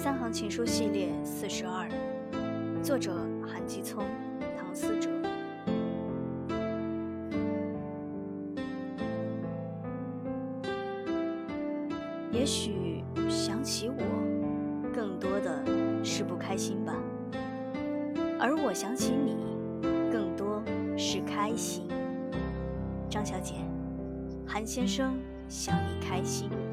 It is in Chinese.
三行情书系列四十二作者韩继聪唐思哲。也许想起我更多的是不开心吧。而我想起你更多是开心。张小姐韩先生想你开心。